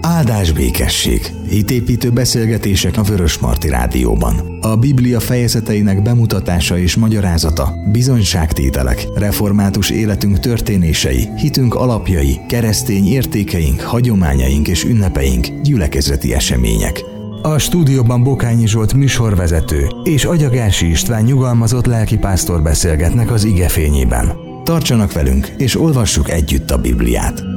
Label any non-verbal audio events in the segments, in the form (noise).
Áldás békesség. Hitépítő beszélgetések a Vörös Marti Rádióban. A Biblia fejezeteinek bemutatása és magyarázata, bizonyságtételek, református életünk történései, hitünk alapjai, keresztény értékeink, hagyományaink és ünnepeink, gyülekezeti események. A stúdióban Bokányi Zsolt műsorvezető és Agyagási István nyugalmazott lelkipásztor beszélgetnek az ige fényében. Tartsanak velünk, és olvassuk együtt a Bibliát.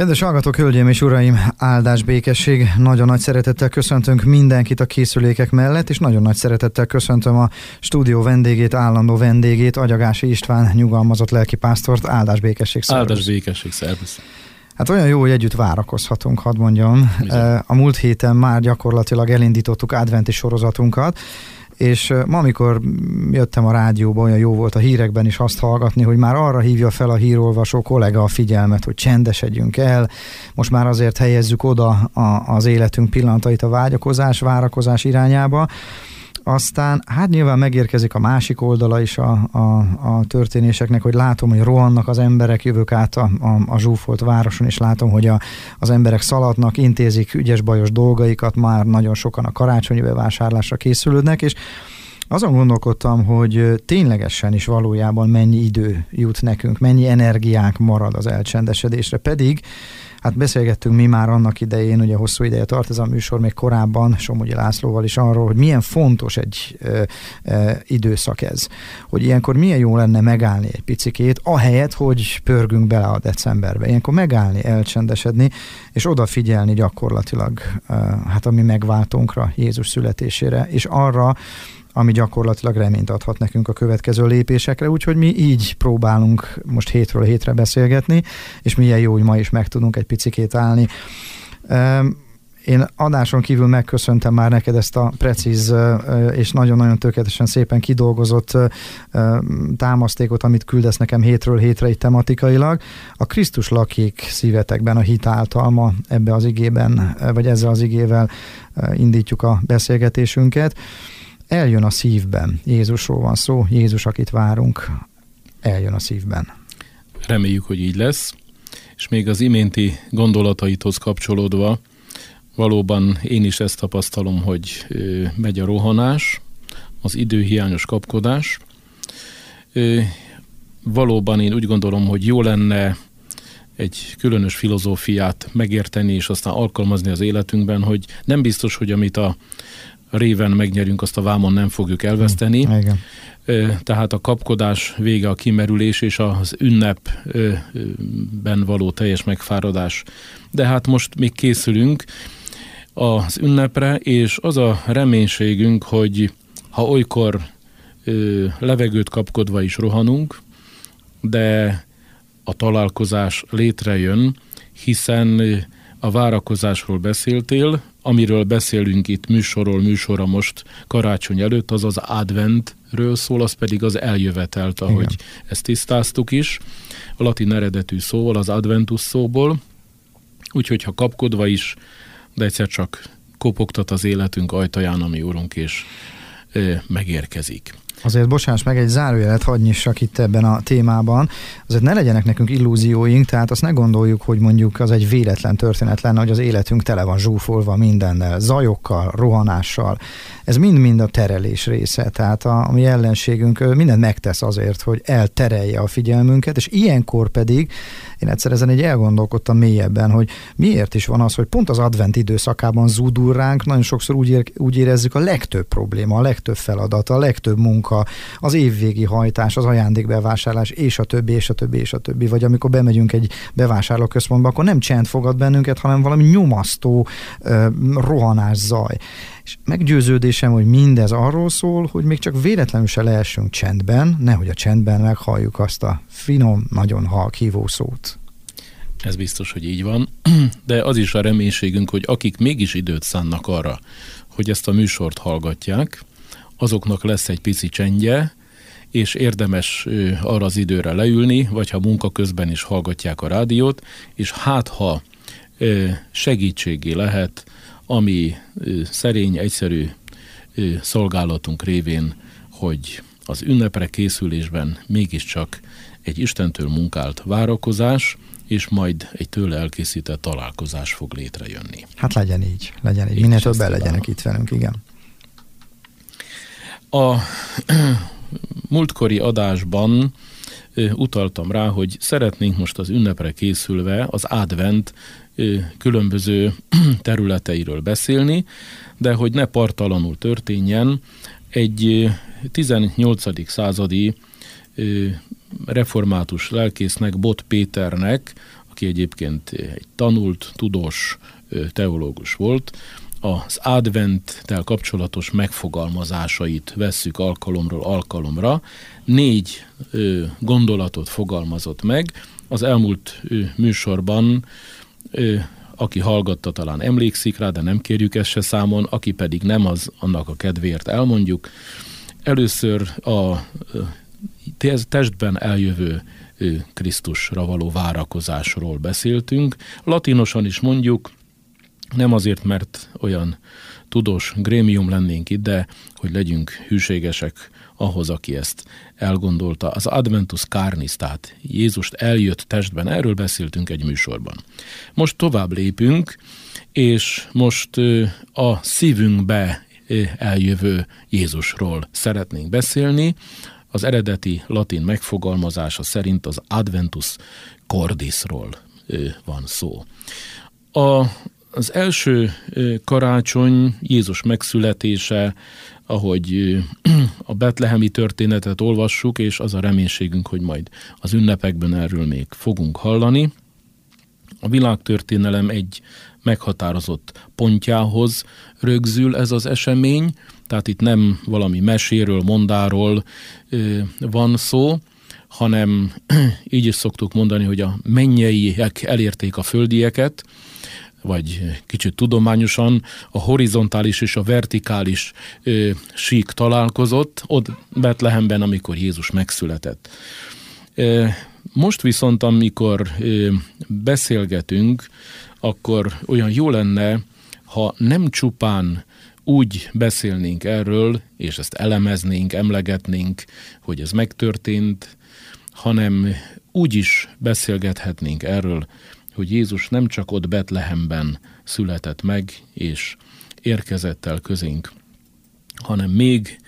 Kedves hallgatók, hölgyeim és uraim, áldás békesség. Nagyon nagy szeretettel köszöntünk mindenkit a készülékek mellett, és nagyon nagy szeretettel köszöntöm a stúdió vendégét, állandó vendégét, Agyagási István nyugalmazott lelkipásztort. Áldás békesség, szervusz. Áldás békesség, szervusz. Hát olyan jó, hogy együtt várakozhatunk, hadd mondjam. Bizony. A múlt héten már gyakorlatilag elindítottuk adventi sorozatunkat, és ma, amikor jöttem a rádióba, olyan jó volt a hírekben is azt hallgatni, hogy már arra hívja fel a hírolvasó kollega a figyelmet, hogy csendesedjünk el, most már azért helyezzük oda a, az életünk pillanatait a vágyakozás, várakozás irányába, aztán hát nyilván megérkezik a másik oldala is a, a, a történéseknek, hogy látom, hogy rohannak az emberek, jövök át a, a, a zsúfolt városon, és látom, hogy a, az emberek szaladnak, intézik ügyes-bajos dolgaikat, már nagyon sokan a karácsonyi bevásárlásra készülődnek, és azon gondolkodtam, hogy ténylegesen is valójában mennyi idő jut nekünk, mennyi energiánk marad az elcsendesedésre, pedig Hát beszélgettünk mi már annak idején, ugye hosszú ideje tart ez a műsor, még korábban Somogyi Lászlóval is arról, hogy milyen fontos egy ö, ö, időszak ez. Hogy ilyenkor milyen jó lenne megállni egy picikét, ahelyett, hogy pörgünk bele a decemberbe. Ilyenkor megállni, elcsendesedni, és odafigyelni gyakorlatilag ö, hát a mi megváltónkra, Jézus születésére, és arra, ami gyakorlatilag reményt adhat nekünk a következő lépésekre, úgyhogy mi így próbálunk most hétről hétre beszélgetni, és milyen jó, hogy ma is meg tudunk egy picikét állni. Én adáson kívül megköszöntem már neked ezt a precíz és nagyon-nagyon tökéletesen szépen kidolgozott támasztékot, amit küldesz nekem hétről hétre egy tematikailag. A Krisztus lakik szívetekben a hit általma ebbe az igében, vagy ezzel az igével indítjuk a beszélgetésünket eljön a szívben. Jézusról van szó, Jézus, akit várunk, eljön a szívben. Reméljük, hogy így lesz. És még az iménti gondolataithoz kapcsolódva, valóban én is ezt tapasztalom, hogy megy a rohanás, az időhiányos kapkodás. Valóban én úgy gondolom, hogy jó lenne egy különös filozófiát megérteni, és aztán alkalmazni az életünkben, hogy nem biztos, hogy amit a réven megnyerünk, azt a vámon nem fogjuk elveszteni. Mm, igen. Tehát a kapkodás vége a kimerülés és az ünnepben való teljes megfáradás. De hát most még készülünk az ünnepre, és az a reménységünk, hogy ha olykor levegőt kapkodva is rohanunk, de a találkozás létrejön, hiszen a várakozásról beszéltél, amiről beszélünk itt műsorról műsorra most karácsony előtt, az az adventről szól, az pedig az eljövetelt, ahogy Igen. ezt tisztáztuk is, a latin eredetű szóval, az adventus szóból, úgyhogy ha kapkodva is, de egyszer csak kopogtat az életünk ajtaján, ami úrunk, és megérkezik. Azért bocsáss meg, egy zárójelet hagyj nyissak itt ebben a témában. Azért ne legyenek nekünk illúzióink, tehát azt ne gondoljuk, hogy mondjuk az egy véletlen történet lenne, hogy az életünk tele van zsúfolva mindennel, zajokkal, rohanással. Ez mind-mind a terelés része. Tehát a, a mi ellenségünk mindent megtesz azért, hogy elterelje a figyelmünket, és ilyenkor pedig én egyszer ezen egy elgondolkodtam mélyebben, hogy miért is van az, hogy pont az advent időszakában zúdul ránk, nagyon sokszor úgy, ér, úgy érezzük a legtöbb probléma, a legtöbb feladat, a legtöbb munka, az évvégi hajtás, az ajándékbevásárlás, és a többi, és a többi, és a többi. Vagy amikor bemegyünk egy bevásárlóközpontba, akkor nem csend fogad bennünket, hanem valami nyomasztó rohanás zaj. És meggyőződésem, hogy mindez arról szól, hogy még csak véletlenül se lehessünk csendben, nehogy a csendben meghalljuk azt a finom, nagyon halk hívószót. Ez biztos, hogy így van, (clears throat) de az is a reménységünk, hogy akik mégis időt szánnak arra, hogy ezt a műsort hallgatják, azoknak lesz egy pici csendje, és érdemes arra az időre leülni, vagy ha munka közben is hallgatják a rádiót, és hát ha segítségé lehet ami szerény, egyszerű szolgálatunk révén, hogy az ünnepre készülésben mégiscsak egy Istentől munkált várakozás, és majd egy tőle elkészített találkozás fog létrejönni. Hát legyen így, legyen így. Minél többen legyenek itt velünk, igen. A (clears throat) múltkori adásban utaltam rá, hogy szeretnénk most az ünnepre készülve az advent különböző (clears throat) területeiről beszélni, de hogy ne partalanul történjen, egy 18. századi református lelkésznek, Bot Péternek, aki egyébként egy tanult, tudós teológus volt, az adventtel kapcsolatos megfogalmazásait vesszük alkalomról alkalomra. Négy ö, gondolatot fogalmazott meg. Az elmúlt ö, műsorban, ö, aki hallgatta, talán emlékszik rá, de nem kérjük ezt se számon, aki pedig nem, az annak a kedvéért elmondjuk. Először a testben eljövő Krisztusra való várakozásról beszéltünk. Latinosan is mondjuk, nem azért, mert olyan tudós grémium lennénk itt, de hogy legyünk hűségesek ahhoz, aki ezt elgondolta. Az Adventus Carnis, tehát Jézust eljött testben, erről beszéltünk egy műsorban. Most tovább lépünk, és most a szívünkbe eljövő Jézusról szeretnénk beszélni. Az eredeti latin megfogalmazása szerint az Adventus Cordisról van szó. A az első karácsony, Jézus megszületése, ahogy (clears throat) a betlehemi történetet olvassuk, és az a reménységünk, hogy majd az ünnepekben erről még fogunk hallani. A világtörténelem egy meghatározott pontjához rögzül ez az esemény, tehát itt nem valami meséről, mondáról van szó, hanem (clears throat) így is szoktuk mondani, hogy a mennyeiek elérték a földieket, vagy kicsit tudományosan a horizontális és a vertikális ö, sík találkozott ott Betlehemben, amikor Jézus megszületett. Most viszont, amikor beszélgetünk, akkor olyan jó lenne, ha nem csupán úgy beszélnénk erről, és ezt elemeznénk, emlegetnénk, hogy ez megtörtént, hanem úgy is beszélgethetnénk erről, hogy Jézus nem csak ott Betlehemben született meg, és érkezett el közénk, hanem még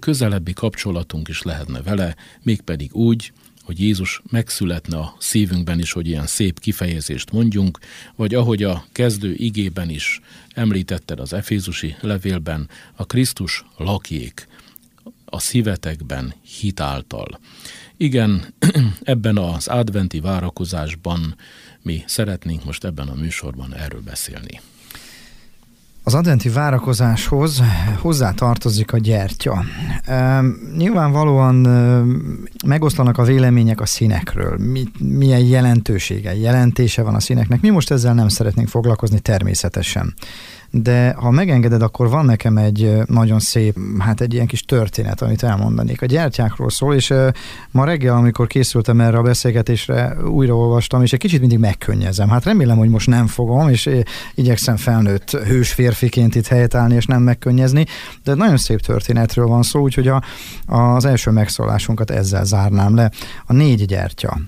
közelebbi kapcsolatunk is lehetne vele, mégpedig úgy, hogy Jézus megszületne a szívünkben is, hogy ilyen szép kifejezést mondjunk, vagy ahogy a kezdő igében is említetted az Efézusi levélben, a Krisztus lakjék a szívetekben hitáltal. Igen, (clears throat) ebben az adventi várakozásban mi szeretnénk most ebben a műsorban erről beszélni. Az adventi várakozáshoz hozzá tartozik a gyertya. E, nyilvánvalóan e, megoszlanak a vélemények a színekről. Mi, milyen jelentősége, jelentése van a színeknek. Mi most ezzel nem szeretnénk foglalkozni természetesen de ha megengeded, akkor van nekem egy nagyon szép, hát egy ilyen kis történet, amit elmondanék. A gyertyákról szól, és ma reggel, amikor készültem erre a beszélgetésre, újraolvastam, és egy kicsit mindig megkönnyezem. Hát remélem, hogy most nem fogom, és igyekszem felnőtt hős férfiként itt helytállni, és nem megkönnyezni, de nagyon szép történetről van szó, úgyhogy a, az első megszólásunkat ezzel zárnám le. A négy gyertya.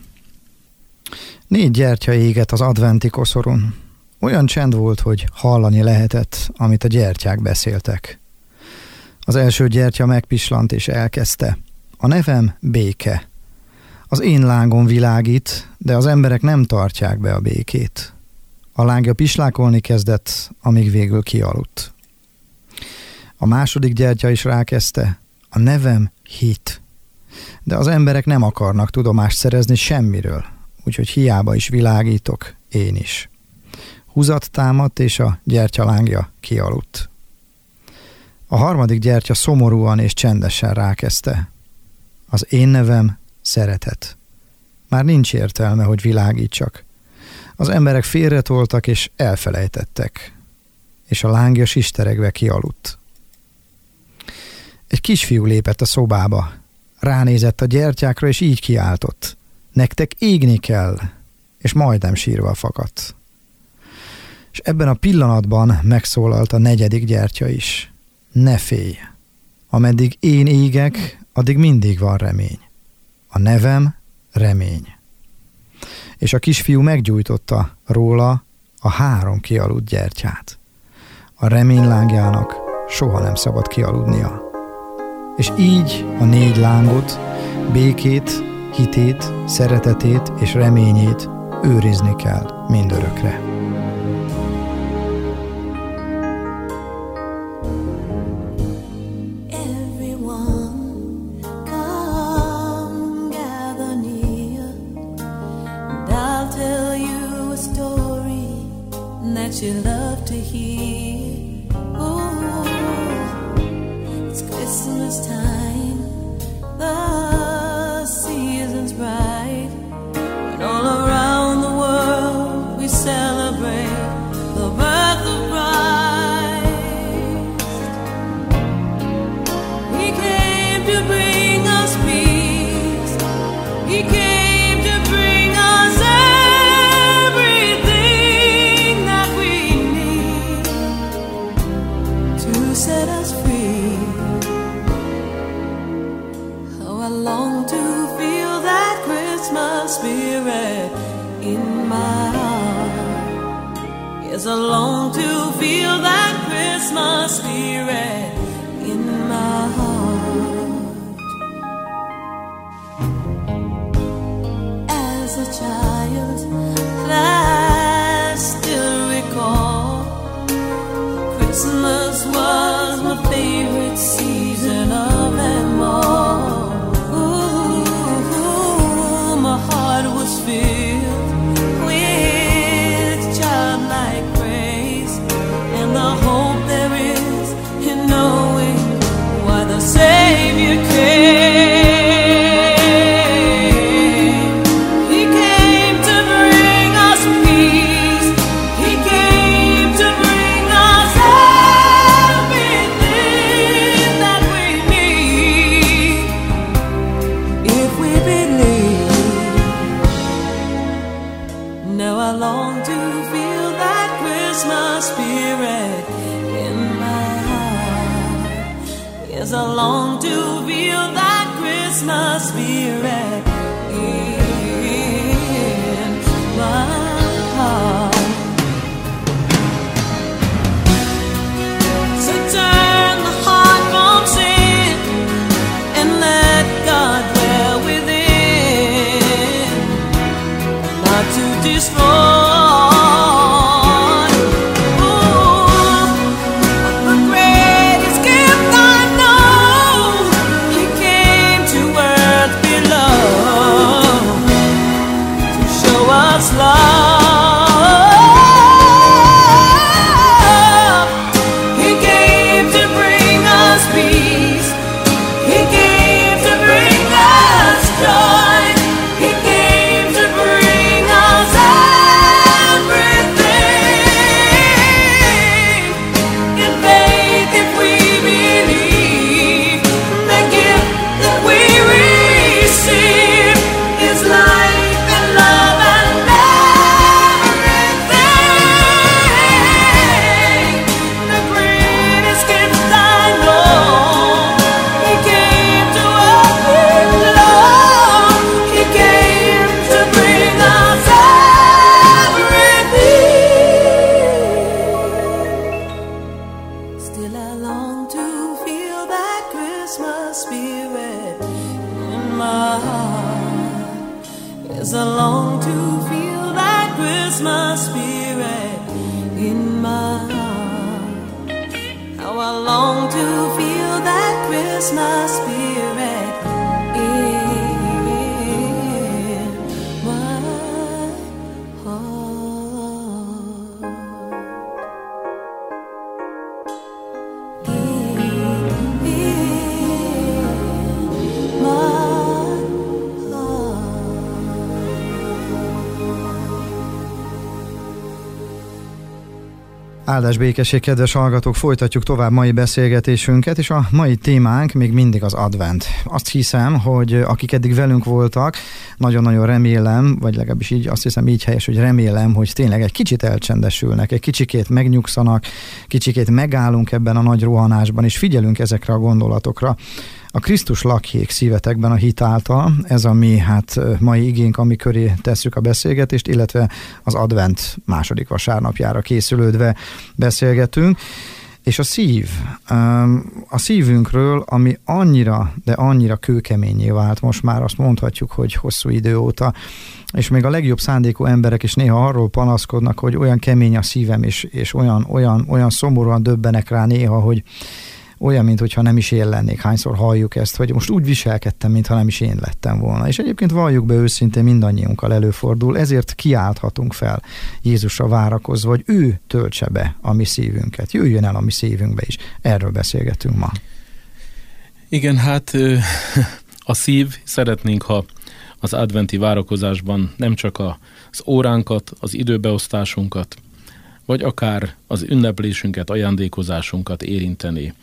Négy gyertya éget az adventi koszorun. Olyan csend volt, hogy hallani lehetett, amit a gyertyák beszéltek. Az első gyertya megpislant és elkezdte. A nevem béke. Az én lángom világít, de az emberek nem tartják be a békét. A lángja pislákolni kezdett, amíg végül kialudt. A második gyertya is rákezdte. A nevem hit. De az emberek nem akarnak tudomást szerezni semmiről, úgyhogy hiába is világítok, én is húzat támadt, és a gyertyalángja kialudt. A harmadik gyertya szomorúan és csendesen rákezdte. Az én nevem szeretet. Már nincs értelme, hogy világítsak. Az emberek félretoltak és elfelejtettek, és a lángja sisteregve kialudt. Egy kisfiú lépett a szobába, ránézett a gyertyákra, és így kiáltott. Nektek égni kell, és majdnem sírva fakadt és ebben a pillanatban megszólalt a negyedik gyertya is. Ne félj! Ameddig én égek, addig mindig van remény. A nevem remény. és a kisfiú meggyújtotta róla a három kialudt gyertyát. A reménylángjának soha nem szabad kialudnia. És így a négy lángot, békét, hitét, szeretetét és reményét őrizni kell mindörökre. Áldás békesség, kedves hallgatók, folytatjuk tovább mai beszélgetésünket, és a mai témánk még mindig az advent. Azt hiszem, hogy akik eddig velünk voltak, nagyon-nagyon remélem, vagy legalábbis így azt hiszem így helyes, hogy remélem, hogy tényleg egy kicsit elcsendesülnek, egy kicsikét megnyugszanak, kicsikét megállunk ebben a nagy rohanásban, és figyelünk ezekre a gondolatokra. A Krisztus lakjék szívetekben a hit által, ez a mi hát mai igénk, ami köré tesszük a beszélgetést, illetve az advent második vasárnapjára készülődve beszélgetünk. És a szív, a szívünkről, ami annyira, de annyira kőkeményé vált, most már azt mondhatjuk, hogy hosszú idő óta, és még a legjobb szándékú emberek is néha arról panaszkodnak, hogy olyan kemény a szívem, és, és olyan, olyan, olyan szomorúan döbbenek rá néha, hogy, olyan, mintha nem is én lennék. Hányszor halljuk ezt, hogy most úgy viselkedtem, mintha nem is én lettem volna. És egyébként valljuk be őszintén mindannyiunkkal előfordul, ezért kiálthatunk fel Jézusra várakozva, hogy ő töltse be a mi szívünket, jöjjön el a mi szívünkbe is. Erről beszélgetünk ma. Igen, hát a szív, szeretnénk, ha az adventi várakozásban nem csak az óránkat, az időbeosztásunkat, vagy akár az ünneplésünket, ajándékozásunkat érinteni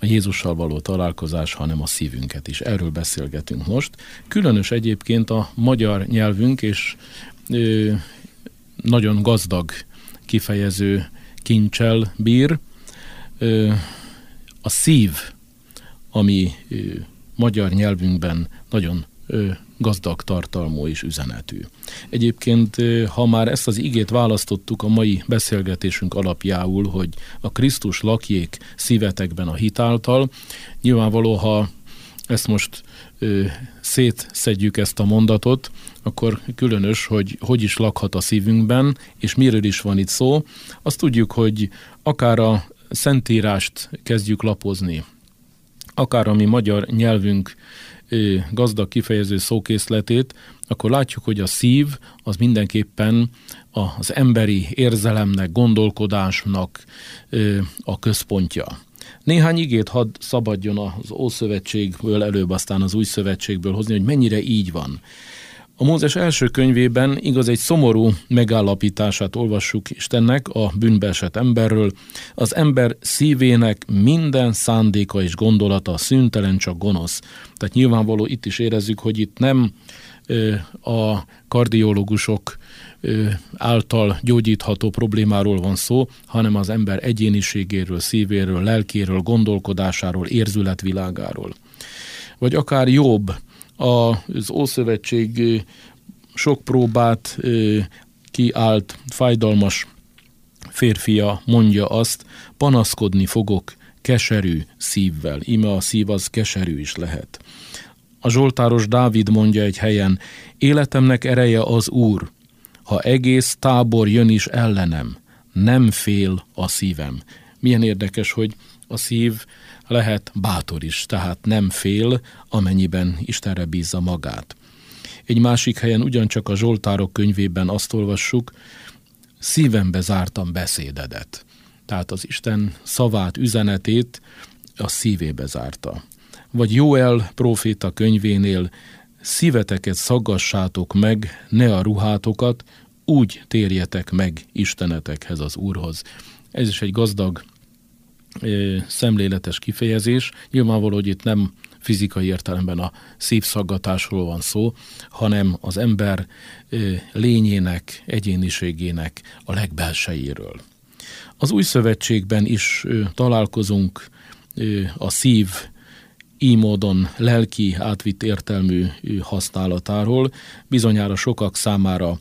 a Jézussal való találkozás, hanem a szívünket is. Erről beszélgetünk most. Különös egyébként a magyar nyelvünk, és ö, nagyon gazdag kifejező kincsel bír. Ö, a szív, ami ö, magyar nyelvünkben nagyon ö, gazdag tartalmú és üzenetű. Egyébként, ha már ezt az igét választottuk a mai beszélgetésünk alapjául, hogy a Krisztus lakjék szívetekben a hitáltal, nyilvánvaló, ha ezt most ö, szétszedjük ezt a mondatot, akkor különös, hogy hogy is lakhat a szívünkben, és miről is van itt szó. Azt tudjuk, hogy akár a Szentírást kezdjük lapozni, akár a mi magyar nyelvünk gazdag kifejező szókészletét, akkor látjuk, hogy a szív az mindenképpen az emberi érzelemnek, gondolkodásnak a központja. Néhány igét hadd szabadjon az Ószövetségből, előbb aztán az Új Szövetségből hozni, hogy mennyire így van. A Mózes első könyvében igaz egy szomorú megállapítását olvassuk Istennek a bűnbeesett emberről. Az ember szívének minden szándéka és gondolata szüntelen csak gonosz. Tehát nyilvánvaló itt is érezzük, hogy itt nem a kardiológusok által gyógyítható problémáról van szó, hanem az ember egyéniségéről, szívéről, lelkéről, gondolkodásáról, érzületvilágáról. Vagy akár jobb, az Ószövetség sok próbát kiállt, fájdalmas férfia mondja azt, panaszkodni fogok keserű szívvel. Ime a szív az keserű is lehet. A Zsoltáros Dávid mondja egy helyen, életemnek ereje az Úr, ha egész tábor jön is ellenem, nem fél a szívem. Milyen érdekes, hogy a szív lehet bátor is, tehát nem fél, amennyiben Istenre bízza magát. Egy másik helyen ugyancsak a Zsoltárok könyvében azt olvassuk, szívembe zártam beszédedet. Tehát az Isten szavát, üzenetét a szívébe zárta. Vagy Jóel próféta könyvénél szíveteket szaggassátok meg, ne a ruhátokat, úgy térjetek meg Istenetekhez, az Úrhoz. Ez is egy gazdag szemléletes kifejezés. Nyilvánvaló, hogy itt nem fizikai értelemben a szívszaggatásról van szó, hanem az ember lényének, egyéniségének a legbelsejéről. Az új szövetségben is találkozunk a szív így módon lelki átvitt értelmű használatáról. Bizonyára sokak számára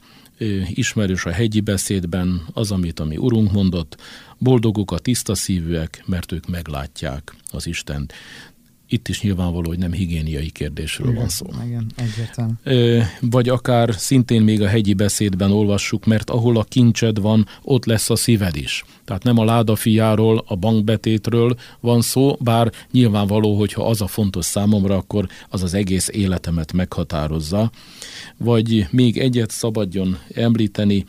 ismerős a hegyi beszédben az, amit a mi Urunk mondott, boldogok a tiszta szívűek, mert ők meglátják az Istent. Itt is nyilvánvaló, hogy nem higiéniai kérdésről igen, van szó. Igen, egyértelmű. Vagy akár szintén még a hegyi beszédben olvassuk, mert ahol a kincsed van, ott lesz a szíved is. Tehát nem a ládafiáról, a bankbetétről van szó, bár nyilvánvaló, hogyha az a fontos számomra, akkor az az egész életemet meghatározza. Vagy még egyet szabadjon említeni,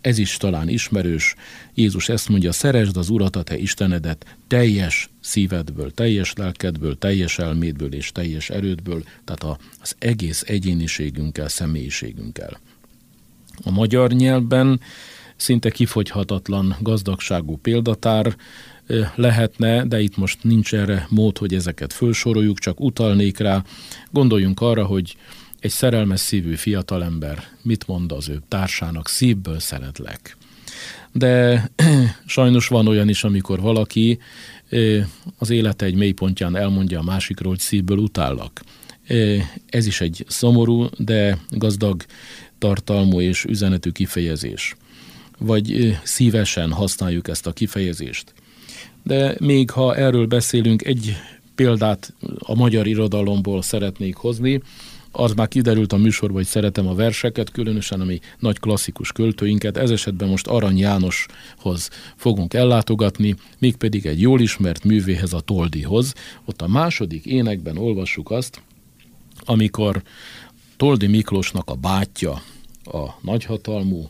ez is talán ismerős. Jézus ezt mondja, szeresd az Urat, a te Istenedet teljes szívedből, teljes lelkedből, teljes elmédből és teljes erődből, tehát az egész egyéniségünkkel, személyiségünkkel. A magyar nyelvben szinte kifogyhatatlan gazdagságú példatár lehetne, de itt most nincs erre mód, hogy ezeket felsoroljuk, csak utalnék rá. Gondoljunk arra, hogy egy szerelmes szívű fiatalember mit mond az ő társának, szívből szeretlek. De (clears throat) sajnos van olyan is, amikor valaki az élete egy mélypontján elmondja a másikról, hogy szívből utállak. Ez is egy szomorú, de gazdag tartalmú és üzenetű kifejezés. Vagy szívesen használjuk ezt a kifejezést. De még ha erről beszélünk, egy példát a magyar irodalomból szeretnék hozni, az már kiderült a műsorban, hogy szeretem a verseket, különösen ami nagy klasszikus költőinket. Ez esetben most Arany Jánoshoz fogunk ellátogatni, mégpedig egy jól ismert művéhez, a Toldihoz. Ott a második énekben olvassuk azt, amikor Toldi Miklósnak a bátyja, a nagyhatalmú,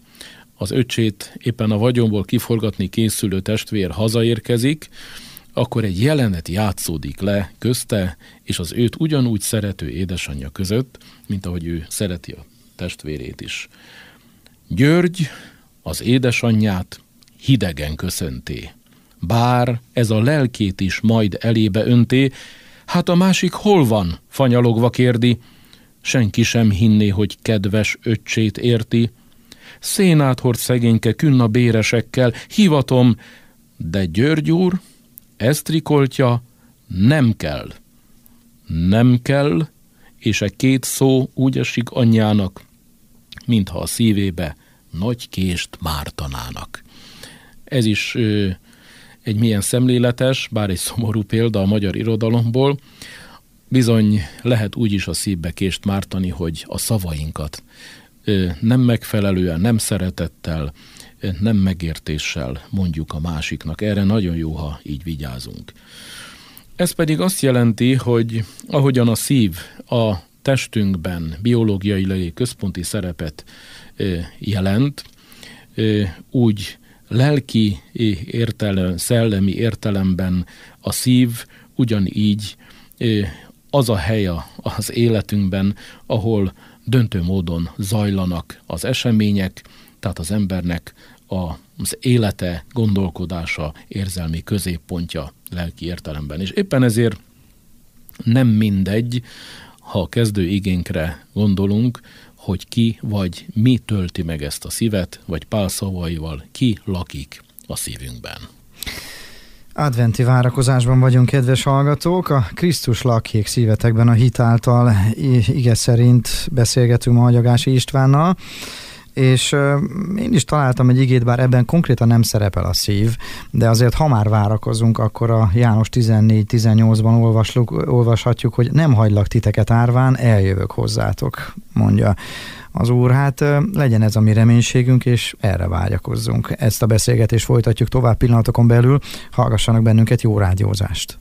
az öcsét éppen a vagyomból kiforgatni készülő testvér hazaérkezik, akkor egy jelenet játszódik le közte és az őt ugyanúgy szerető édesanyja között, mint ahogy ő szereti a testvérét is. György az édesanyját hidegen köszönté. Bár ez a lelkét is majd elébe önté, hát a másik hol van, fanyalogva kérdi, senki sem hinné, hogy kedves öccsét érti. Szénát hord szegényke künna béresekkel, hivatom, de György úr, esztrikoltja nem kell. Nem kell, és a két szó úgy esik anyjának, mintha a szívébe nagy kést mártanának. Ez is ö, egy milyen szemléletes, bár egy szomorú példa a magyar irodalomból, bizony lehet úgy is a szívbe kést mártani, hogy a szavainkat ö, nem megfelelően, nem szeretettel, nem megértéssel mondjuk a másiknak. Erre nagyon jó, ha így vigyázunk. Ez pedig azt jelenti, hogy ahogyan a szív a testünkben biológiai központi szerepet jelent, úgy lelki értelem, szellemi értelemben a szív ugyanígy az a hely az életünkben, ahol döntő módon zajlanak az események, tehát az embernek az élete, gondolkodása, érzelmi középpontja lelki értelemben. És éppen ezért nem mindegy, ha a kezdő igénkre gondolunk, hogy ki vagy mi tölti meg ezt a szívet, vagy pál szavaival ki lakik a szívünkben. Adventi várakozásban vagyunk, kedves hallgatók. A Krisztus lakjék szívetekben a hitáltal ige szerint beszélgetünk ma Agyagási Istvánnal és én is találtam egy igét, bár ebben konkrétan nem szerepel a szív, de azért ha már várakozunk, akkor a János 14-18-ban olvashatjuk, hogy nem hagylak titeket árván, eljövök hozzátok, mondja az Úr. Hát legyen ez a mi reménységünk, és erre vágyakozzunk. Ezt a beszélgetést folytatjuk tovább pillanatokon belül. Hallgassanak bennünket, jó rádiózást!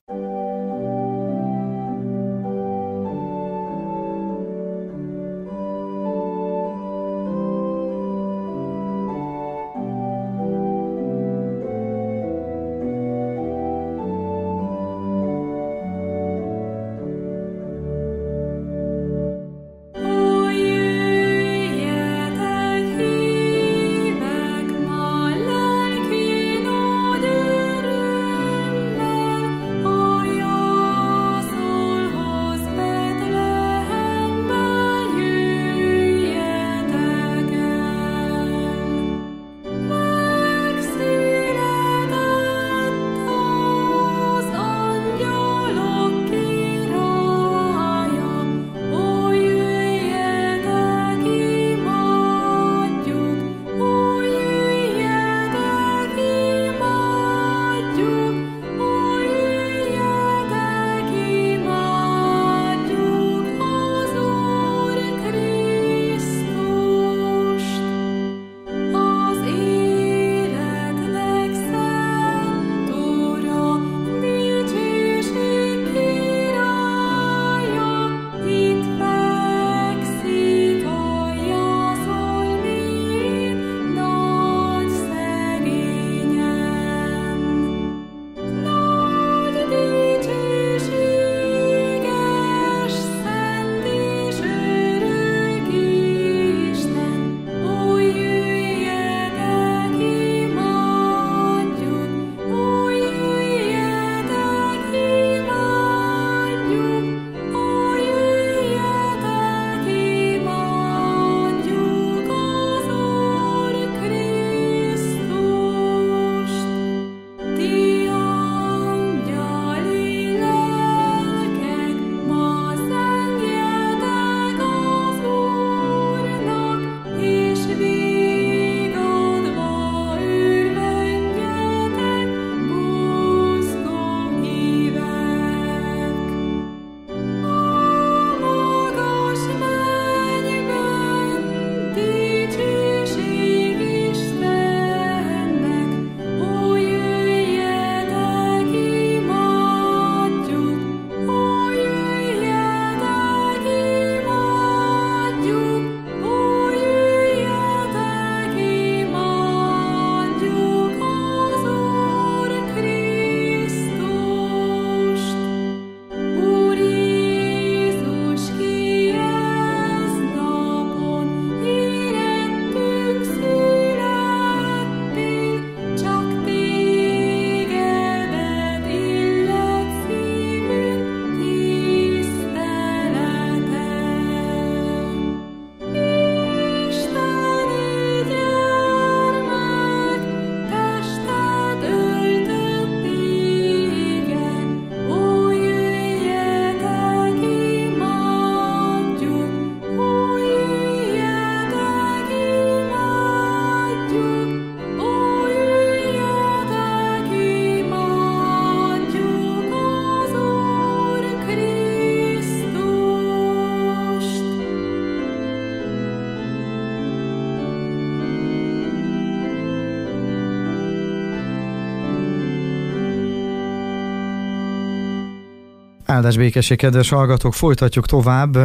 Áldás békesség, kedves hallgatók, folytatjuk tovább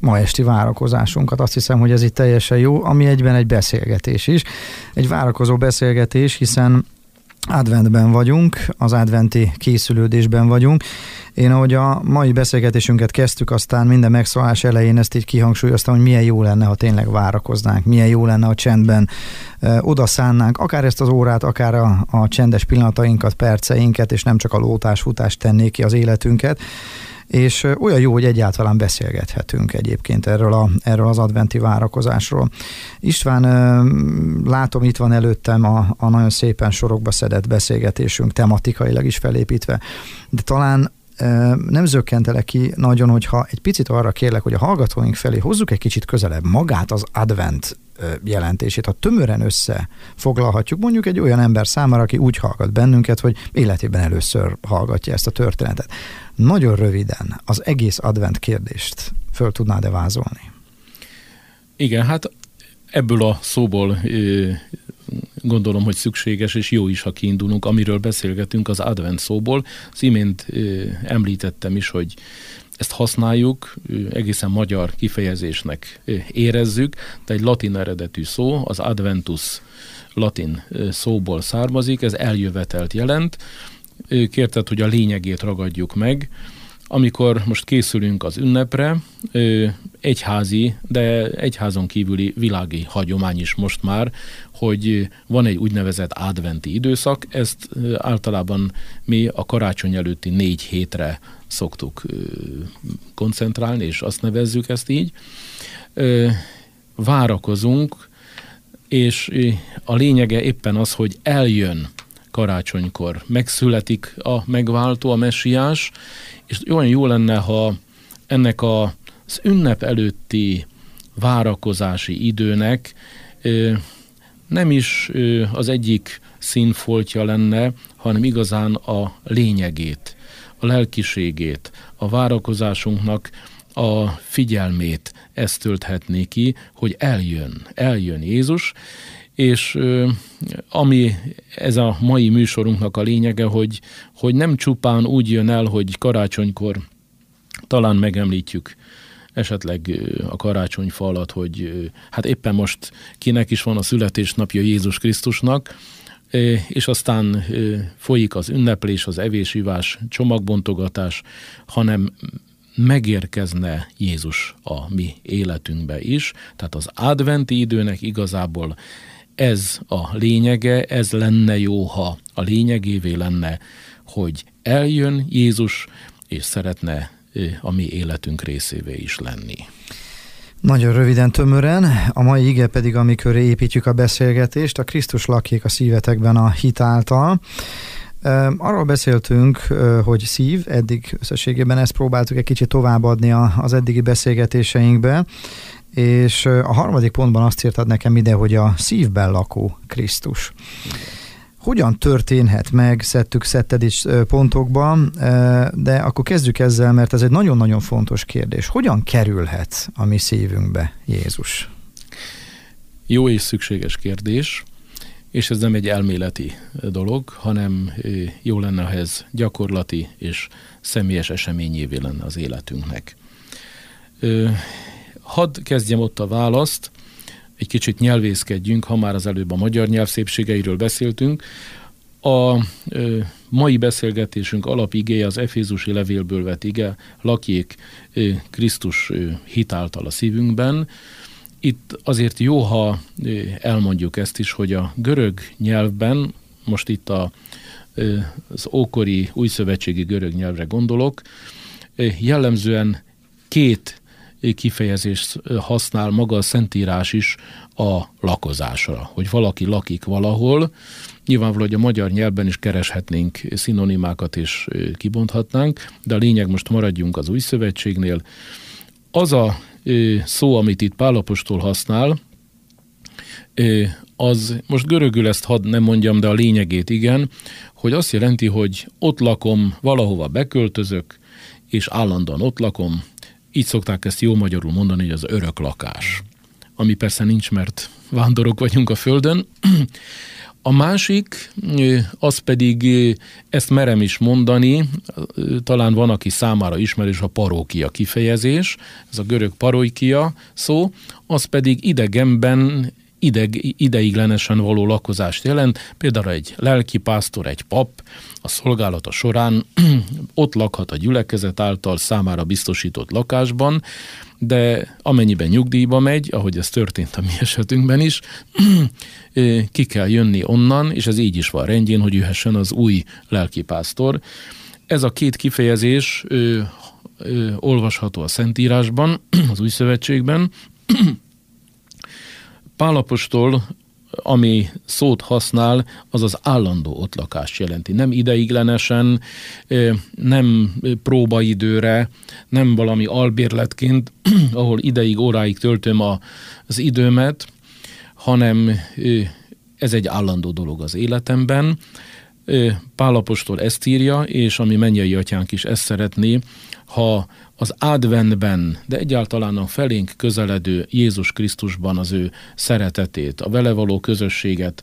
ma esti várakozásunkat. Azt hiszem, hogy ez itt teljesen jó, ami egyben egy beszélgetés is. Egy várakozó beszélgetés, hiszen adventben vagyunk, az adventi készülődésben vagyunk. Én ahogy a mai beszélgetésünket kezdtük, aztán minden megszólás elején ezt így kihangsúlyoztam, hogy milyen jó lenne, ha tényleg várakoznánk, milyen jó lenne, ha csendben e, odaszánnánk, akár ezt az órát, akár a, a csendes pillanatainkat, perceinket, és nem csak a lótás, futás tennék ki az életünket és olyan jó, hogy egyáltalán beszélgethetünk egyébként erről, a, erről az adventi várakozásról. István, látom, itt van előttem a, a nagyon szépen sorokba szedett beszélgetésünk, tematikailag is felépítve, de talán nem zökkentelek ki nagyon, hogyha egy picit arra kérlek, hogy a hallgatóink felé hozzuk egy kicsit közelebb magát az advent jelentését, ha tömören összefoglalhatjuk mondjuk egy olyan ember számára, aki úgy hallgat bennünket, hogy életében először hallgatja ezt a történetet. Nagyon röviden az egész advent kérdést föl tudnád-e vázolni? Igen, hát ebből a szóból gondolom, hogy szükséges és jó is, ha kiindulunk, amiről beszélgetünk az advent szóból. Az imént említettem is, hogy ezt használjuk, egészen magyar kifejezésnek érezzük, de egy latin eredetű szó, az adventus latin szóból származik, ez eljövetelt jelent. Kérted, hogy a lényegét ragadjuk meg. Amikor most készülünk az ünnepre, egyházi, de egyházon kívüli világi hagyomány is most már, hogy van egy úgynevezett adventi időszak, ezt általában mi a karácsony előtti négy hétre szoktuk koncentrálni, és azt nevezzük ezt így. Várakozunk, és a lényege éppen az, hogy eljön karácsonykor, megszületik a megváltó, a messiás, és olyan jó lenne, ha ennek a, az ünnep előtti várakozási időnek nem is az egyik színfoltja lenne, hanem igazán a lényegét, a lelkiségét, a várakozásunknak a figyelmét ezt tölthetné ki, hogy eljön, eljön Jézus, és ami ez a mai műsorunknak a lényege, hogy, hogy nem csupán úgy jön el, hogy karácsonykor talán megemlítjük esetleg a karácsonyfa alatt, hogy hát éppen most kinek is van a születésnapja Jézus Krisztusnak, és aztán folyik az ünneplés, az evésivás, csomagbontogatás, hanem megérkezne Jézus a mi életünkbe is. Tehát az adventi időnek igazából ez a lényege, ez lenne jó, ha a lényegévé lenne, hogy eljön Jézus, és szeretne a mi életünk részévé is lenni. Nagyon röviden, tömören, a mai ige pedig, amikor építjük a beszélgetést, a Krisztus lakik a szívetekben a hit által. Arról beszéltünk, hogy szív, eddig összességében ezt próbáltuk egy kicsit továbbadni az eddigi beszélgetéseinkbe, és a harmadik pontban azt írtad nekem ide, hogy a szívben lakó Krisztus. Hogyan történhet meg, szedtük, szedted is pontokban, de akkor kezdjük ezzel, mert ez egy nagyon-nagyon fontos kérdés. Hogyan kerülhet a mi szívünkbe Jézus? Jó és szükséges kérdés, és ez nem egy elméleti dolog, hanem jó lenne, ha ez gyakorlati és személyes eseményévé lenne az életünknek. Hadd kezdjem ott a választ, egy kicsit nyelvészkedjünk, ha már az előbb a magyar nyelv szépségeiről beszéltünk. A ö, mai beszélgetésünk alapigéje az Efézusi levélből vett ige, lakjék ö, Krisztus ö, hitáltal a szívünkben. Itt azért jó, ha ö, elmondjuk ezt is, hogy a görög nyelvben, most itt a, ö, az ókori újszövetségi görög nyelvre gondolok, ö, jellemzően két kifejezést használ maga a Szentírás is a lakozásra, hogy valaki lakik valahol. Nyilvánvaló, hogy a magyar nyelvben is kereshetnénk szinonimákat és kibonthatnánk, de a lényeg most maradjunk az új szövetségnél. Az a szó, amit itt Pálapostól használ, az most görögül ezt hadd nem mondjam, de a lényegét igen, hogy azt jelenti, hogy ott lakom, valahova beköltözök, és állandóan ott lakom, így szokták ezt jó magyarul mondani, hogy az örök lakás. Ami persze nincs, mert vándorok vagyunk a földön. (clears throat) A másik, az pedig, ezt merem is mondani, talán van, aki számára ismerős a parókia kifejezés, ez a görög parókia szó, az pedig idegenben ideg, ideiglenesen való lakozást jelent, például egy lelkipásztor, egy pap a szolgálata során (clears throat) ott lakhat a gyülekezet által számára biztosított lakásban, de amennyiben nyugdíjba megy, ahogy ez történt a mi esetünkben is, (clears throat) ki kell jönni onnan, és ez így is van rendjén, hogy jöhessen az új lelkipásztor. Ez a két kifejezés ö, ö, olvasható a Szentírásban, (clears throat) az Új Szövetségben. Pálapostól ami szót használ, az az állandó ott lakást jelenti. Nem ideiglenesen, nem próbaidőre, nem valami albérletként, (clears throat) ahol ideig, óráig töltöm az időmet, hanem ez egy állandó dolog az életemben. Pálapostól ezt írja, és ami mennyei atyánk is ezt szeretné, ha az adventben, de egyáltalán a felénk közeledő Jézus Krisztusban az ő szeretetét, a vele való közösséget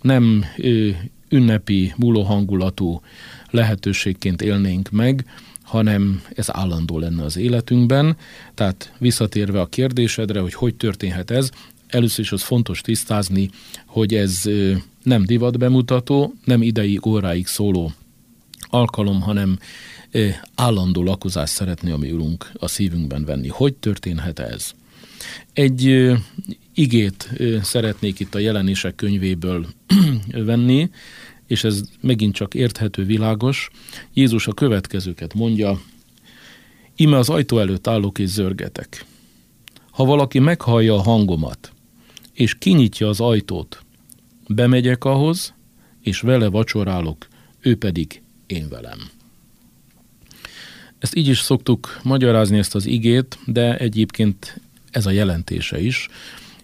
nem ünnepi, múló hangulatú lehetőségként élnénk meg, hanem ez állandó lenne az életünkben. Tehát visszatérve a kérdésedre, hogy hogy történhet ez, először is az fontos tisztázni, hogy ez nem divatbemutató, nem ideig, óráig szóló alkalom, hanem állandó lakozást szeretné a mi Urunk a szívünkben venni. Hogy történhet ez? Egy igét szeretnék itt a jelenések könyvéből (clears throat) venni, és ez megint csak érthető, világos. Jézus a következőket mondja, ime az ajtó előtt állok és zörgetek. Ha valaki meghallja a hangomat, és kinyitja az ajtót, bemegyek ahhoz, és vele vacsorálok, ő pedig én velem. Ezt így is szoktuk magyarázni ezt az igét, de egyébként ez a jelentése is.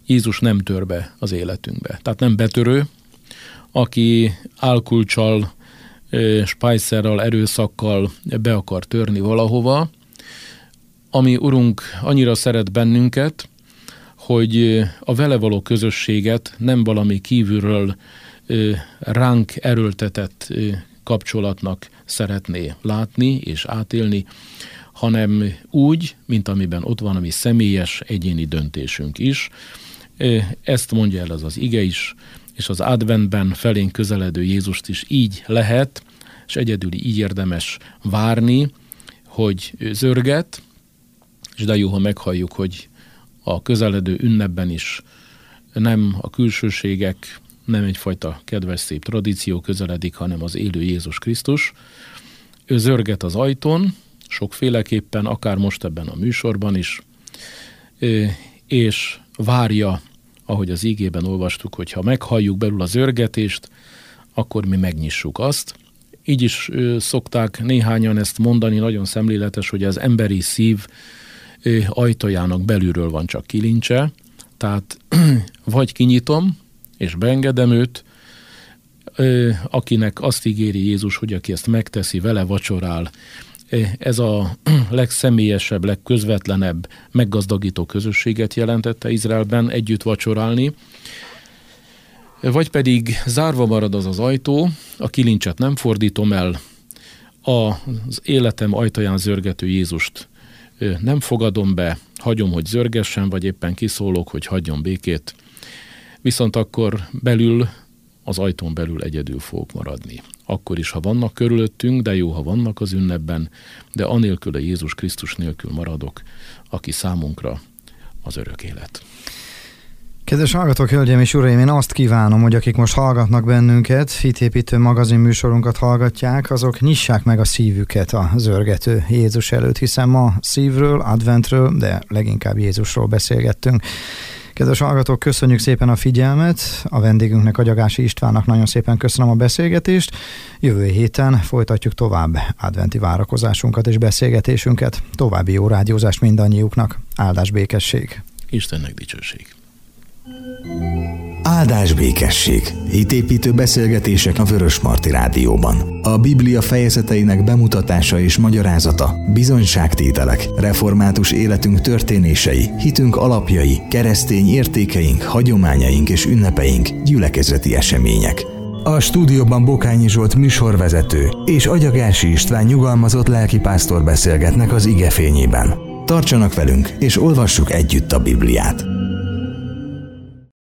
Jézus nem tör be az életünkbe. Tehát nem betörő, aki álkulcsal, spájszerrel, erőszakkal be akar törni valahova, ami Urunk annyira szeret bennünket, hogy a vele való közösséget nem valami kívülről ránk erőltetett kapcsolatnak szeretné látni és átélni, hanem úgy, mint amiben ott van a mi személyes egyéni döntésünk is. Ezt mondja el az az ige is, és az adventben felénk közeledő Jézust is így lehet, és egyedül így érdemes várni, hogy zörget, és de jó, ha meghalljuk, hogy a közeledő ünnepben is nem a külsőségek, nem egyfajta kedves szép tradíció közeledik, hanem az élő Jézus Krisztus. Ő zörget az ajtón, sokféleképpen, akár most ebben a műsorban is, és várja, ahogy az ígében olvastuk, hogy ha meghalljuk belül az örgetést, akkor mi megnyissuk azt. Így is szokták néhányan ezt mondani, nagyon szemléletes, hogy az emberi szív ajtajának belülről van csak kilincse, tehát (clears throat) vagy kinyitom, és beengedem őt, akinek azt ígéri Jézus, hogy aki ezt megteszi, vele vacsorál. Ez a (clears throat) legszemélyesebb, legközvetlenebb, meggazdagító közösséget jelentette Izraelben együtt vacsorálni. Vagy pedig zárva marad az az ajtó, a kilincset nem fordítom el, az életem ajtaján zörgető Jézust nem fogadom be, hagyom, hogy zörgessen, vagy éppen kiszólok, hogy hagyjon békét, viszont akkor belül, az ajtón belül egyedül fogok maradni. Akkor is, ha vannak körülöttünk, de jó, ha vannak az ünnepben, de anélkül a Jézus Krisztus nélkül maradok, aki számunkra az örök élet. Kedves hallgatók, hölgyeim és uraim, én azt kívánom, hogy akik most hallgatnak bennünket, fitépítő magazin műsorunkat hallgatják, azok nyissák meg a szívüket a zörgető Jézus előtt, hiszen ma szívről, adventről, de leginkább Jézusról beszélgettünk. Kedves hallgatók, köszönjük szépen a figyelmet, a vendégünknek, a Gyagási Istvánnak nagyon szépen köszönöm a beszélgetést. Jövő héten folytatjuk tovább adventi várakozásunkat és beszélgetésünket. További jó rádiózást mindannyiuknak. Áldás békesség. Istennek dicsőség. Áldás békesség. Hitépítő beszélgetések a Vörös Marti Rádióban. A Biblia fejezeteinek bemutatása és magyarázata, bizonyságtételek, református életünk történései, hitünk alapjai, keresztény értékeink, hagyományaink és ünnepeink, gyülekezeti események. A stúdióban Bokányi Zsolt műsorvezető és Agyagási István nyugalmazott lelkipásztor beszélgetnek az ige fényében. Tartsanak velünk, és olvassuk együtt a Bibliát!